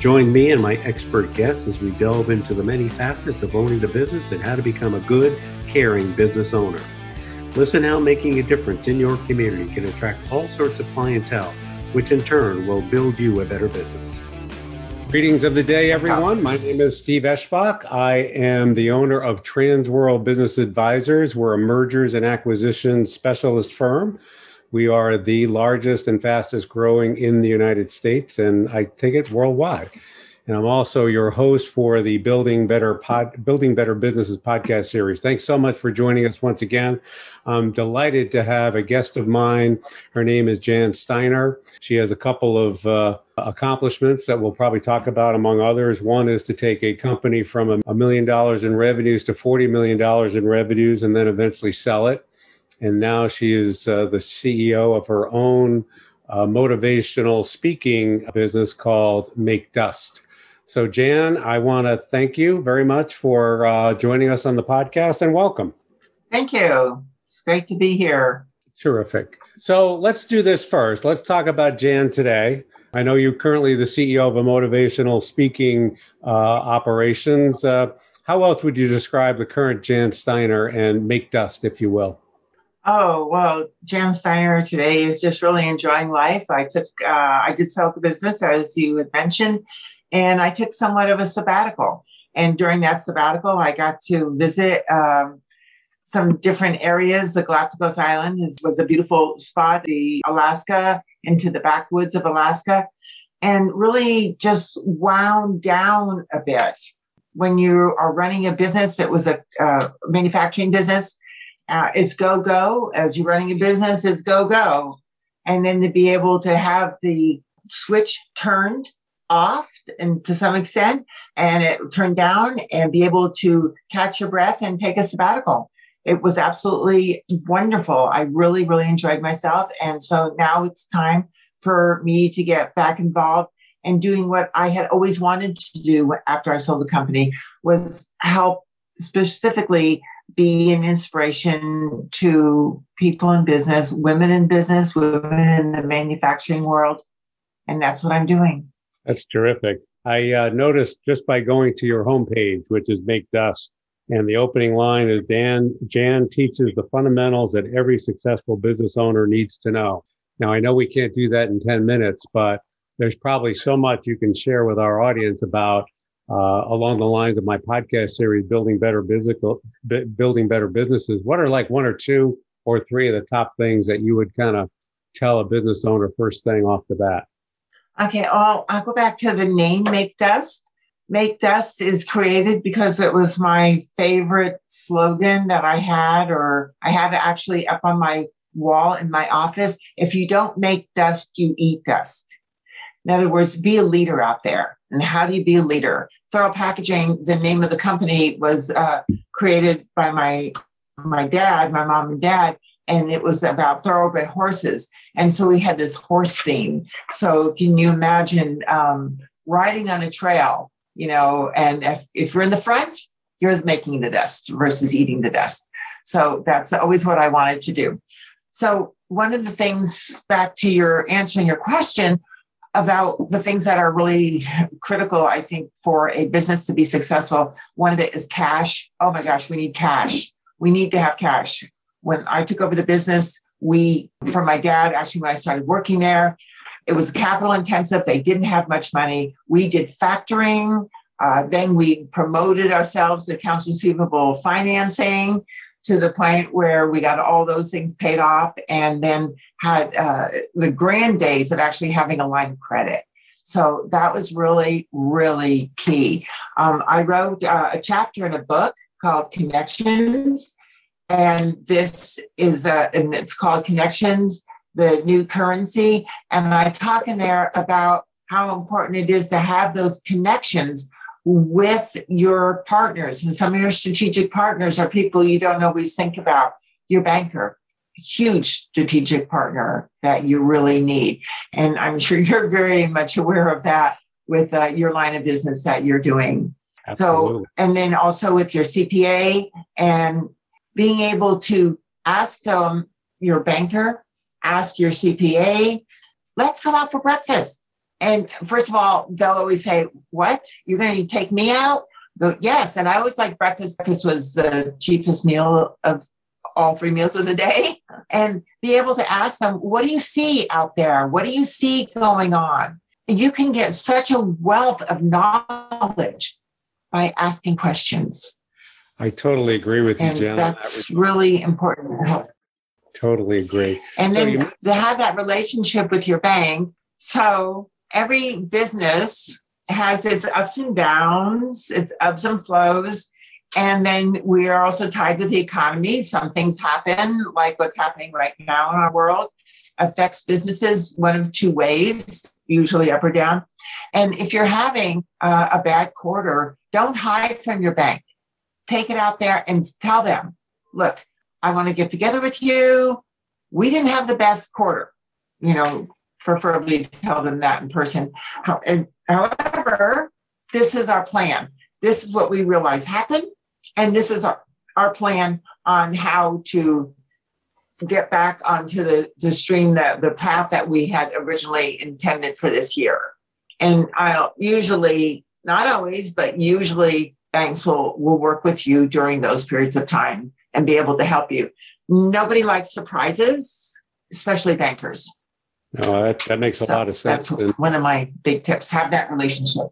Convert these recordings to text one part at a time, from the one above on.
Join me and my expert guests as we delve into the many facets of owning a business and how to become a good, caring business owner. Listen how making a difference in your community can attract all sorts of clientele, which in turn will build you a better business. Greetings of the day, everyone. My name is Steve Eschbach. I am the owner of Transworld Business Advisors. We're a mergers and acquisitions specialist firm. We are the largest and fastest growing in the United States, and I take it worldwide. And I'm also your host for the Building Better Pod, Building Better Businesses podcast series. Thanks so much for joining us once again. I'm delighted to have a guest of mine. Her name is Jan Steiner. She has a couple of uh, accomplishments that we'll probably talk about, among others. One is to take a company from a million dollars in revenues to $40 million in revenues and then eventually sell it and now she is uh, the CEO of her own uh, motivational speaking business called Make Dust. So, Jan, I want to thank you very much for uh, joining us on the podcast and welcome. Thank you. It's great to be here. Terrific. So, let's do this first. Let's talk about Jan today. I know you're currently the CEO of a motivational speaking uh, operations. Uh, how else would you describe the current Jan Steiner and Make Dust, if you will? Oh, well, Jan Steiner today is just really enjoying life. I took, uh, I did sell the business, as you had mentioned, and I took somewhat of a sabbatical. And during that sabbatical, I got to visit um, some different areas. The Galapagos Island is, was a beautiful spot, the Alaska, into the backwoods of Alaska, and really just wound down a bit. When you are running a business, it was a uh, manufacturing business uh, it's go go. As you're running a business it's go go. And then to be able to have the switch turned off and to some extent and it turned down and be able to catch your breath and take a sabbatical. It was absolutely wonderful. I really really enjoyed myself. And so now it's time for me to get back involved and doing what i had always wanted to do after i sold the company was help specifically be an inspiration to people in business, women in business, women in the manufacturing world. And that's what I'm doing. That's terrific. I uh, noticed just by going to your homepage, which is Make Dust, and the opening line is Dan Jan teaches the fundamentals that every successful business owner needs to know. Now I know we can't do that in 10 minutes, but there's probably so much you can share with our audience about uh, along the lines of my podcast series, building better business, building better businesses. What are like one or two or three of the top things that you would kind of tell a business owner first thing off the bat? Okay, I'll, I'll go back to the name Make Dust. Make Dust is created because it was my favorite slogan that I had, or I had it actually up on my wall in my office. If you don't make dust, you eat dust. In other words, be a leader out there. And how do you be a leader? Thoro Packaging, the name of the company was uh, created by my my dad, my mom and dad, and it was about thoroughbred horses. And so we had this horse theme. So can you imagine um, riding on a trail, you know, and if, if you're in the front, you're making the dust versus eating the dust. So that's always what I wanted to do. So one of the things back to your answering your question about the things that are really critical, I think, for a business to be successful. One of it is cash. Oh my gosh, we need cash. We need to have cash. When I took over the business, we, from my dad, actually, when I started working there, it was capital intensive. They didn't have much money. We did factoring. Uh, then we promoted ourselves to accounts receivable financing to the point where we got all those things paid off and then had uh, the grand days of actually having a line of credit. So that was really, really key. Um, I wrote uh, a chapter in a book called Connections, and this is, a, and it's called Connections, the New Currency. And I talk in there about how important it is to have those connections with your partners. And some of your strategic partners are people you don't always think about. Your banker, huge strategic partner that you really need. And I'm sure you're very much aware of that with uh, your line of business that you're doing. Absolutely. So, and then also with your CPA and being able to ask them, your banker, ask your CPA, let's come out for breakfast. And first of all, they'll always say, What? You're going to take me out? Go, yes. And I always like breakfast. Breakfast was the cheapest meal of all three meals of the day. And be able to ask them, What do you see out there? What do you see going on? And you can get such a wealth of knowledge by asking questions. I totally agree with you, and Jen. That's that really important. Totally agree. And so then you- to have that relationship with your bank. So every business has its ups and downs, its ups and flows. And then we are also tied with the economy. Some things happen, like what's happening right now in our world, affects businesses one of two ways, usually up or down. And if you're having uh, a bad quarter, don't hide from your bank. Take it out there and tell them, look, I want to get together with you. We didn't have the best quarter. You know, preferably tell them that in person. However, this is our plan. This is what we realize happened. And this is our, our plan on how to get back onto the, the stream, that the path that we had originally intended for this year. And I'll usually, not always, but usually banks will, will work with you during those periods of time and be able to help you. Nobody likes surprises, especially bankers. No, that, that makes a so lot of sense. That's and one of my big tips. Have that relationship.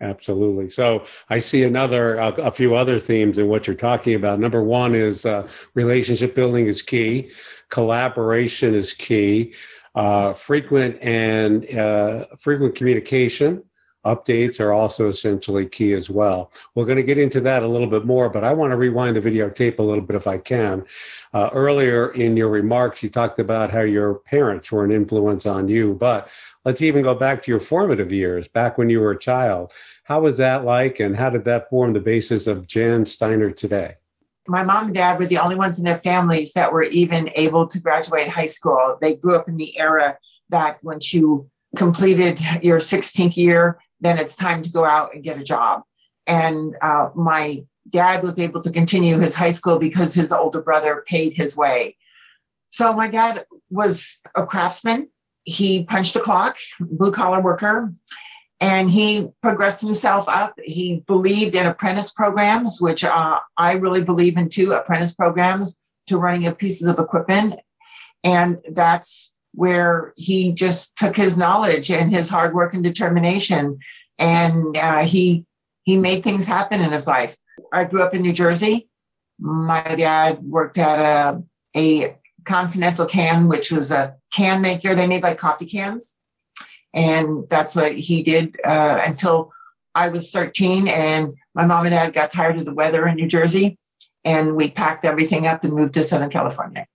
Absolutely. So I see another, a, a, few other themes in what you're talking about. Number one is uh, relationship building is key, collaboration is key, uh, frequent and uh, frequent communication updates are also essentially key as well. We're going to get into that a little bit more, but I want to rewind the videotape a little bit if I can. Uh, earlier in your remarks, you talked about how your parents were an influence on you, but let's even go back to your formative years, back when you were a child. How was that like, and how did that form the basis of Jan Steiner today? my mom and dad were the only ones in their families that were even able to graduate high school. They grew up in the era that when you completed your 16th year, then it's time to go out and get a job. And uh, my dad was able to continue his high school because his older brother paid his way. So my dad was a craftsman. He punched a clock, blue collar worker, and he progressed himself up. He believed in apprentice programs, which uh, I really believe in too apprentice programs to running of pieces of equipment. And that's where he just took his knowledge and his hard work and determination and uh, he he made things happen in his life. I grew up in new jersey. My dad worked at a, a continental can which was a can maker. They made like coffee cans. And that's what he did uh, until i was 13 and my mom and dad got tired of the weather in new jersey and we packed everything up and moved to southern california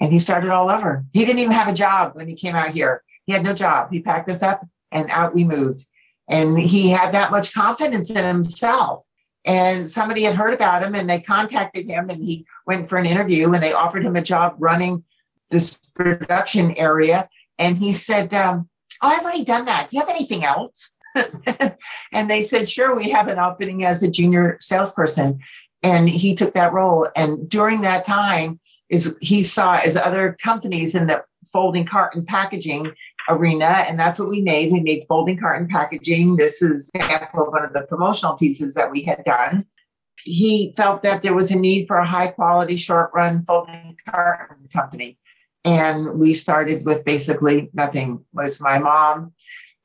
and he started all over. He didn't even have a job when he came out here. He had no job. He packed us up and out we moved. And he had that much confidence in himself. And somebody had heard about him and they contacted him and he went for an interview and they offered him a job running this production area. And he said, um, Oh, I've already done that. Do you have anything else? and they said, Sure, we have an opening as a junior salesperson. And he took that role. And during that time, is he saw as other companies in the folding carton packaging arena, and that's what we made. We made folding carton packaging. This is example of one of the promotional pieces that we had done. He felt that there was a need for a high quality short run folding carton company. And we started with basically nothing. It was my mom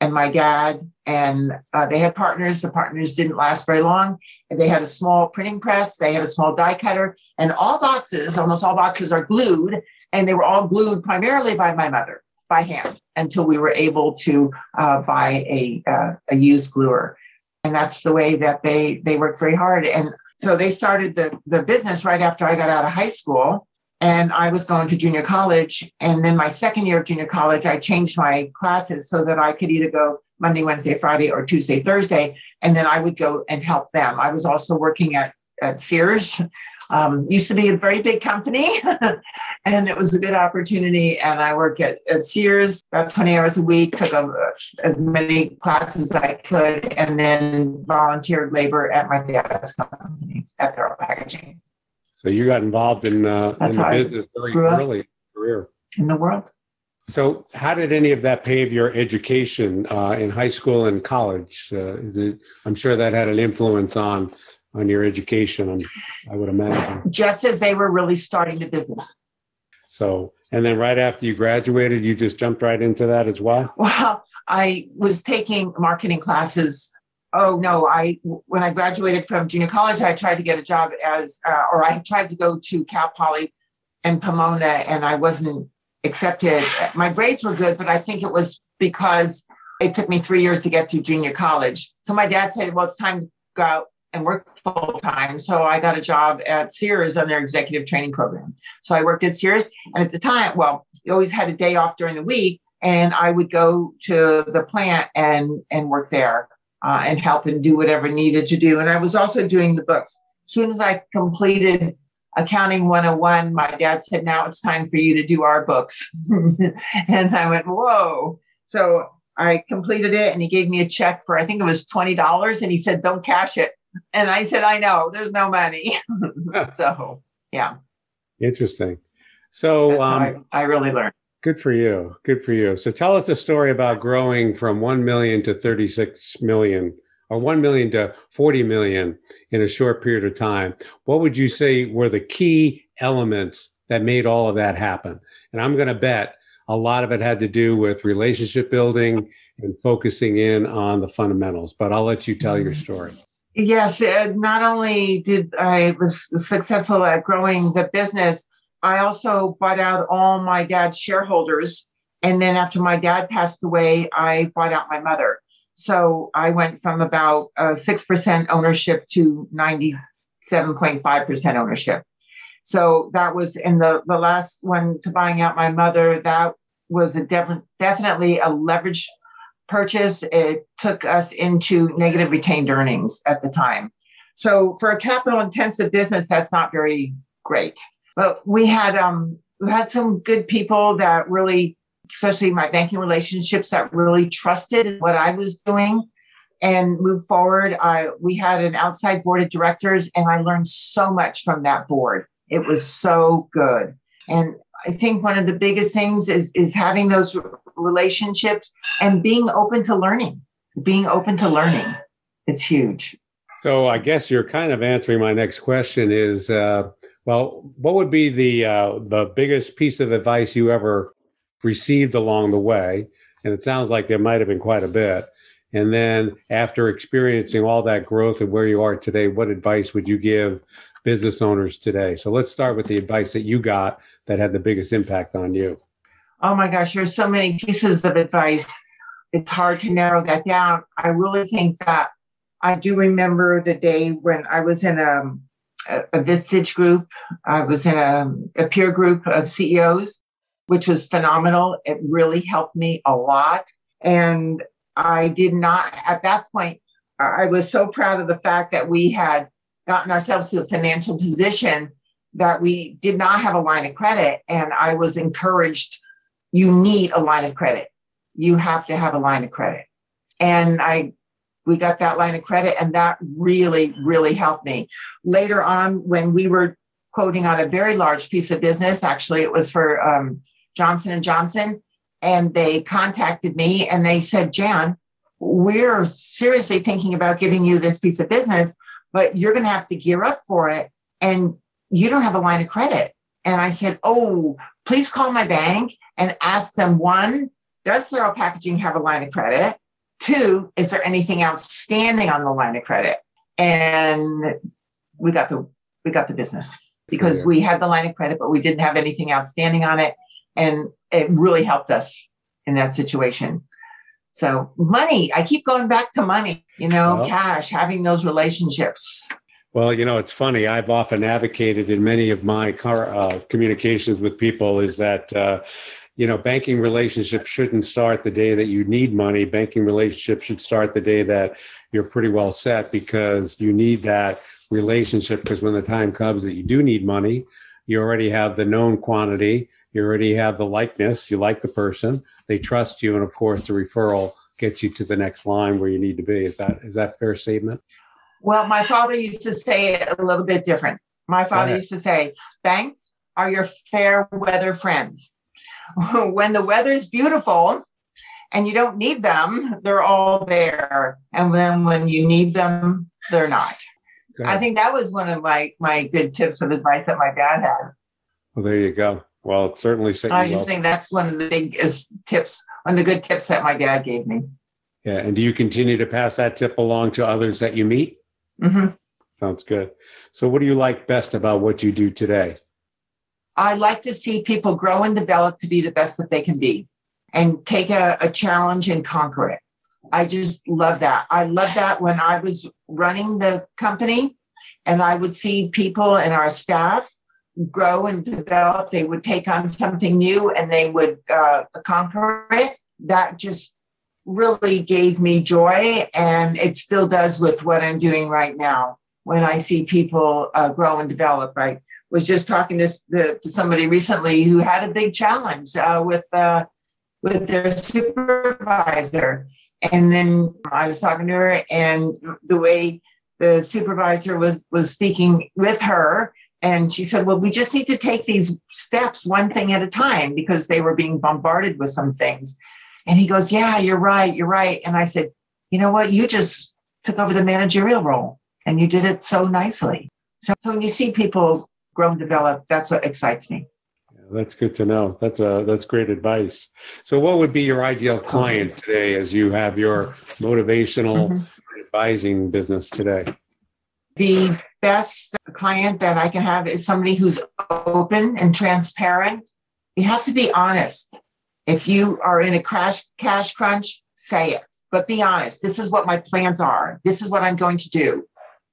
and my dad, and uh, they had partners. The partners didn't last very long. They had a small printing press, they had a small die cutter, and all boxes, almost all boxes, are glued, and they were all glued primarily by my mother by hand until we were able to uh, buy a, uh, a used gluer. And that's the way that they they worked very hard. And so they started the, the business right after I got out of high school and I was going to junior college. And then my second year of junior college, I changed my classes so that I could either go Monday, Wednesday, Friday, or Tuesday, Thursday. And then I would go and help them. I was also working at, at Sears. Um, used to be a very big company and it was a good opportunity. And I worked at, at Sears about 20 hours a week, took a, as many classes as I could, and then volunteered labor at my dad's company at Thoro Packaging. So you got involved in, uh, in the business very early career. In the world. So, how did any of that pave your education uh, in high school and college? Uh, it, I'm sure that had an influence on on your education. I'm, I would imagine. Just as they were really starting the business. So, and then right after you graduated, you just jumped right into that as well. Well, I was taking marketing classes. Oh no, I when I graduated from junior college, I tried to get a job as, uh, or I tried to go to Cal Poly and Pomona, and I wasn't accepted. My grades were good, but I think it was because it took me three years to get through junior college. So my dad said, well, it's time to go out and work full time. So I got a job at Sears on their executive training program. So I worked at Sears. And at the time, well, you always had a day off during the week. And I would go to the plant and, and work there uh, and help and do whatever needed to do. And I was also doing the books. As soon as I completed accounting 101 my dad said now it's time for you to do our books and i went whoa so i completed it and he gave me a check for i think it was $20 and he said don't cash it and i said i know there's no money so yeah interesting so um, I, I really learned good for you good for you so tell us a story about growing from 1 million to 36 million or 1 million to 40 million in a short period of time, what would you say were the key elements that made all of that happen? And I'm going to bet a lot of it had to do with relationship building and focusing in on the fundamentals, but I'll let you tell your mm-hmm. story. Yes, uh, not only did I was successful at growing the business, I also bought out all my dad's shareholders. And then after my dad passed away, I bought out my mother. So I went from about uh, 6% ownership to 97.5% ownership. So that was in the, the last one to buying out my mother. That was a def- definitely a leverage purchase. It took us into negative retained earnings at the time. So for a capital intensive business, that's not very great. But we had um, we had some good people that really especially my banking relationships that really trusted what I was doing and move forward. I, we had an outside board of directors, and I learned so much from that board. It was so good. And I think one of the biggest things is, is having those relationships and being open to learning, being open to learning. It's huge. So I guess you're kind of answering my next question is, uh, well, what would be the uh, the biggest piece of advice you ever received along the way. And it sounds like there might have been quite a bit. And then after experiencing all that growth and where you are today, what advice would you give business owners today? So let's start with the advice that you got that had the biggest impact on you. Oh my gosh, there's so many pieces of advice. It's hard to narrow that down. I really think that I do remember the day when I was in a, a, a Vistage group. I was in a, a peer group of CEOs which was phenomenal. It really helped me a lot. And I did not, at that point, I was so proud of the fact that we had gotten ourselves to a financial position that we did not have a line of credit. And I was encouraged, you need a line of credit. You have to have a line of credit. And I, we got that line of credit, and that really, really helped me. Later on, when we were quoting on a very large piece of business, actually, it was for um, Johnson and Johnson, and they contacted me and they said, Jan, we're seriously thinking about giving you this piece of business, but you're going to have to gear up for it, and you don't have a line of credit. And I said, Oh, please call my bank and ask them one, does Thoro Packaging have a line of credit? Two, is there anything outstanding on the line of credit? And we got the we got the business because we had the line of credit, but we didn't have anything outstanding on it and it really helped us in that situation. So money, I keep going back to money, you know, well, cash, having those relationships. Well, you know, it's funny. I've often advocated in many of my car, uh, communications with people is that uh, you know, banking relationships shouldn't start the day that you need money. Banking relationships should start the day that you're pretty well set because you need that relationship because when the time comes that you do need money, you already have the known quantity, you already have the likeness, you like the person, they trust you, and of course the referral gets you to the next line where you need to be. Is that is that a fair statement? Well, my father used to say it a little bit different. My father used to say, banks are your fair weather friends. when the weather's beautiful and you don't need them, they're all there. And then when you need them, they're not. I think that was one of my my good tips of advice that my dad had. Well, there you go. Well, it certainly I just think that's one of the biggest tips, one of the good tips that my dad gave me. Yeah, and do you continue to pass that tip along to others that you meet? hmm Sounds good. So, what do you like best about what you do today? I like to see people grow and develop to be the best that they can be and take a, a challenge and conquer it. I just love that. I love that when I was running the company and I would see people and our staff grow and develop. They would take on something new and they would uh, conquer it. That just really gave me joy. And it still does with what I'm doing right now. When I see people uh, grow and develop, I was just talking to, to somebody recently who had a big challenge uh, with uh, with their supervisor and then I was talking to her, and the way the supervisor was was speaking with her, and she said, "Well, we just need to take these steps one thing at a time because they were being bombarded with some things." And he goes, "Yeah, you're right, you're right." And I said, "You know what? You just took over the managerial role, and you did it so nicely." So, so when you see people grow and develop, that's what excites me. That's good to know. That's a that's great advice. So, what would be your ideal client today, as you have your motivational mm-hmm. advising business today? The best client that I can have is somebody who's open and transparent. You have to be honest. If you are in a crash cash crunch, say it, but be honest. This is what my plans are. This is what I'm going to do.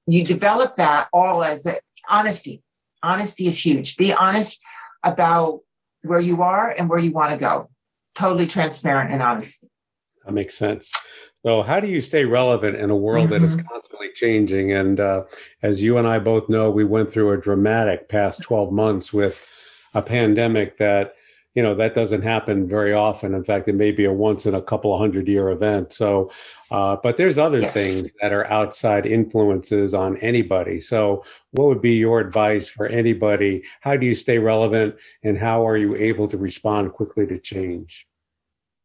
You develop that all as a, honesty. Honesty is huge. Be honest about where you are and where you want to go. Totally transparent and honest. That makes sense. So, how do you stay relevant in a world mm-hmm. that is mm-hmm. constantly changing? And uh, as you and I both know, we went through a dramatic past 12 months with a pandemic that you know that doesn't happen very often. In fact it may be a once in a couple of hundred year event. So uh, but there's other yes. things that are outside influences on anybody. So what would be your advice for anybody? How do you stay relevant and how are you able to respond quickly to change?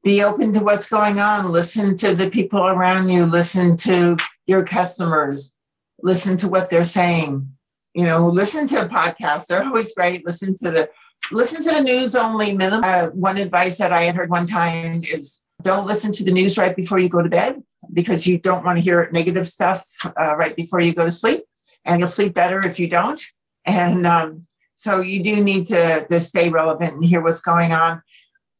Be open to what's going on. Listen to the people around you. Listen to your customers. Listen to what they're saying. You know listen to podcasts they're always great. Listen to the listen to the news only minimum. Uh, one advice that I had heard one time is don't listen to the news right before you go to bed because you don't want to hear negative stuff uh, right before you go to sleep. And you'll sleep better if you don't. And um, so you do need to, to stay relevant and hear what's going on.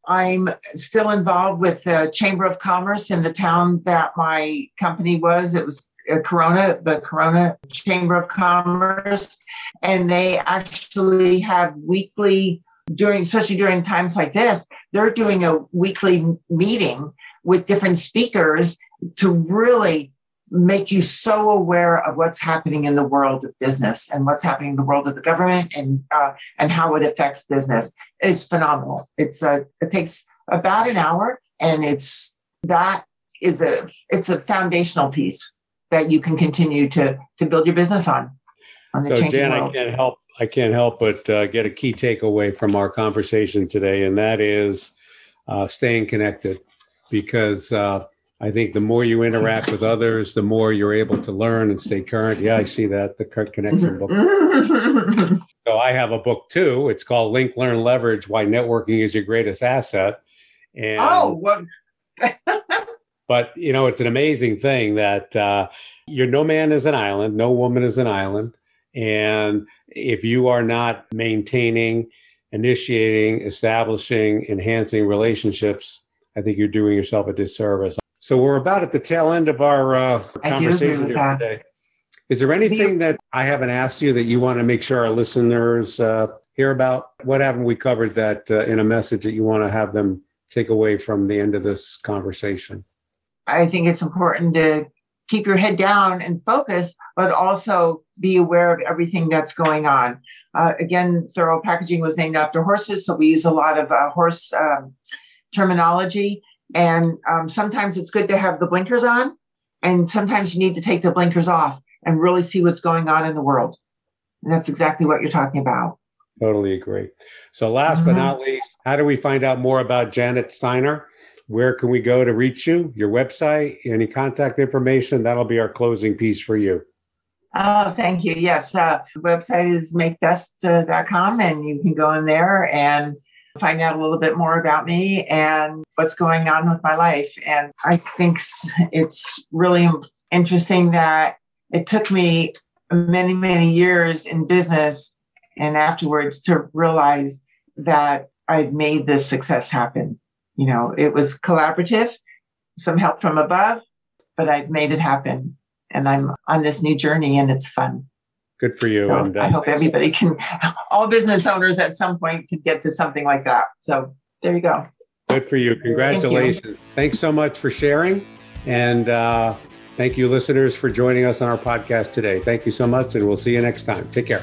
I'm still involved with the Chamber of Commerce in the town that my company was. It was uh, Corona, the Corona Chamber of Commerce and they actually have weekly during especially during times like this they're doing a weekly meeting with different speakers to really make you so aware of what's happening in the world of business and what's happening in the world of the government and uh, and how it affects business. It's phenomenal. It's a it takes about an hour and it's that is a it's a foundational piece that you can continue to to build your business on on the so Jan, world. I can't help I can't help but uh, get a key takeaway from our conversation today, and that is uh, staying connected. Because uh, I think the more you interact with others, the more you're able to learn and stay current. Yeah, I see that the connection book. so I have a book too. It's called Link, Learn, Leverage: Why Networking is Your Greatest Asset. And oh, but you know, it's an amazing thing that uh, you're no man is an island, no woman is an island and if you are not maintaining, initiating, establishing, enhancing relationships, I think you're doing yourself a disservice. So we're about at the tail end of our uh, conversation here today. Is there anything that I haven't asked you that you want to make sure our listeners uh, hear about? What haven't we covered that uh, in a message that you want to have them take away from the end of this conversation? I think it's important to keep your head down and focus, but also be aware of everything that's going on. Uh, again, Thoro Packaging was named after horses, so we use a lot of uh, horse um, terminology. And um, sometimes it's good to have the blinkers on, and sometimes you need to take the blinkers off and really see what's going on in the world. And that's exactly what you're talking about. Totally agree. So, last mm-hmm. but not least, how do we find out more about Janet Steiner? Where can we go to reach you? Your website, any contact information? That'll be our closing piece for you. Oh, thank you. Yes, uh, website is makedust.com, and you can go in there and find out a little bit more about me and what's going on with my life. And I think it's really interesting that it took me many, many years in business and afterwards to realize that I've made this success happen. You know, it was collaborative, some help from above, but I've made it happen. And I'm on this new journey and it's fun. Good for you. So and uh, I hope everybody can, all business owners at some point can get to something like that. So there you go. Good for you. Congratulations. Thank you. Thanks so much for sharing. And uh, thank you, listeners, for joining us on our podcast today. Thank you so much, and we'll see you next time. Take care.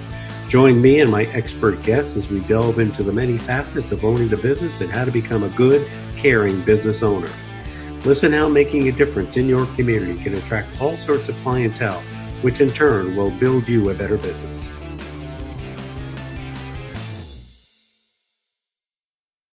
Join me and my expert guests as we delve into the many facets of owning the business and how to become a good, caring business owner. Listen how making a difference in your community can attract all sorts of clientele, which in turn will build you a better business.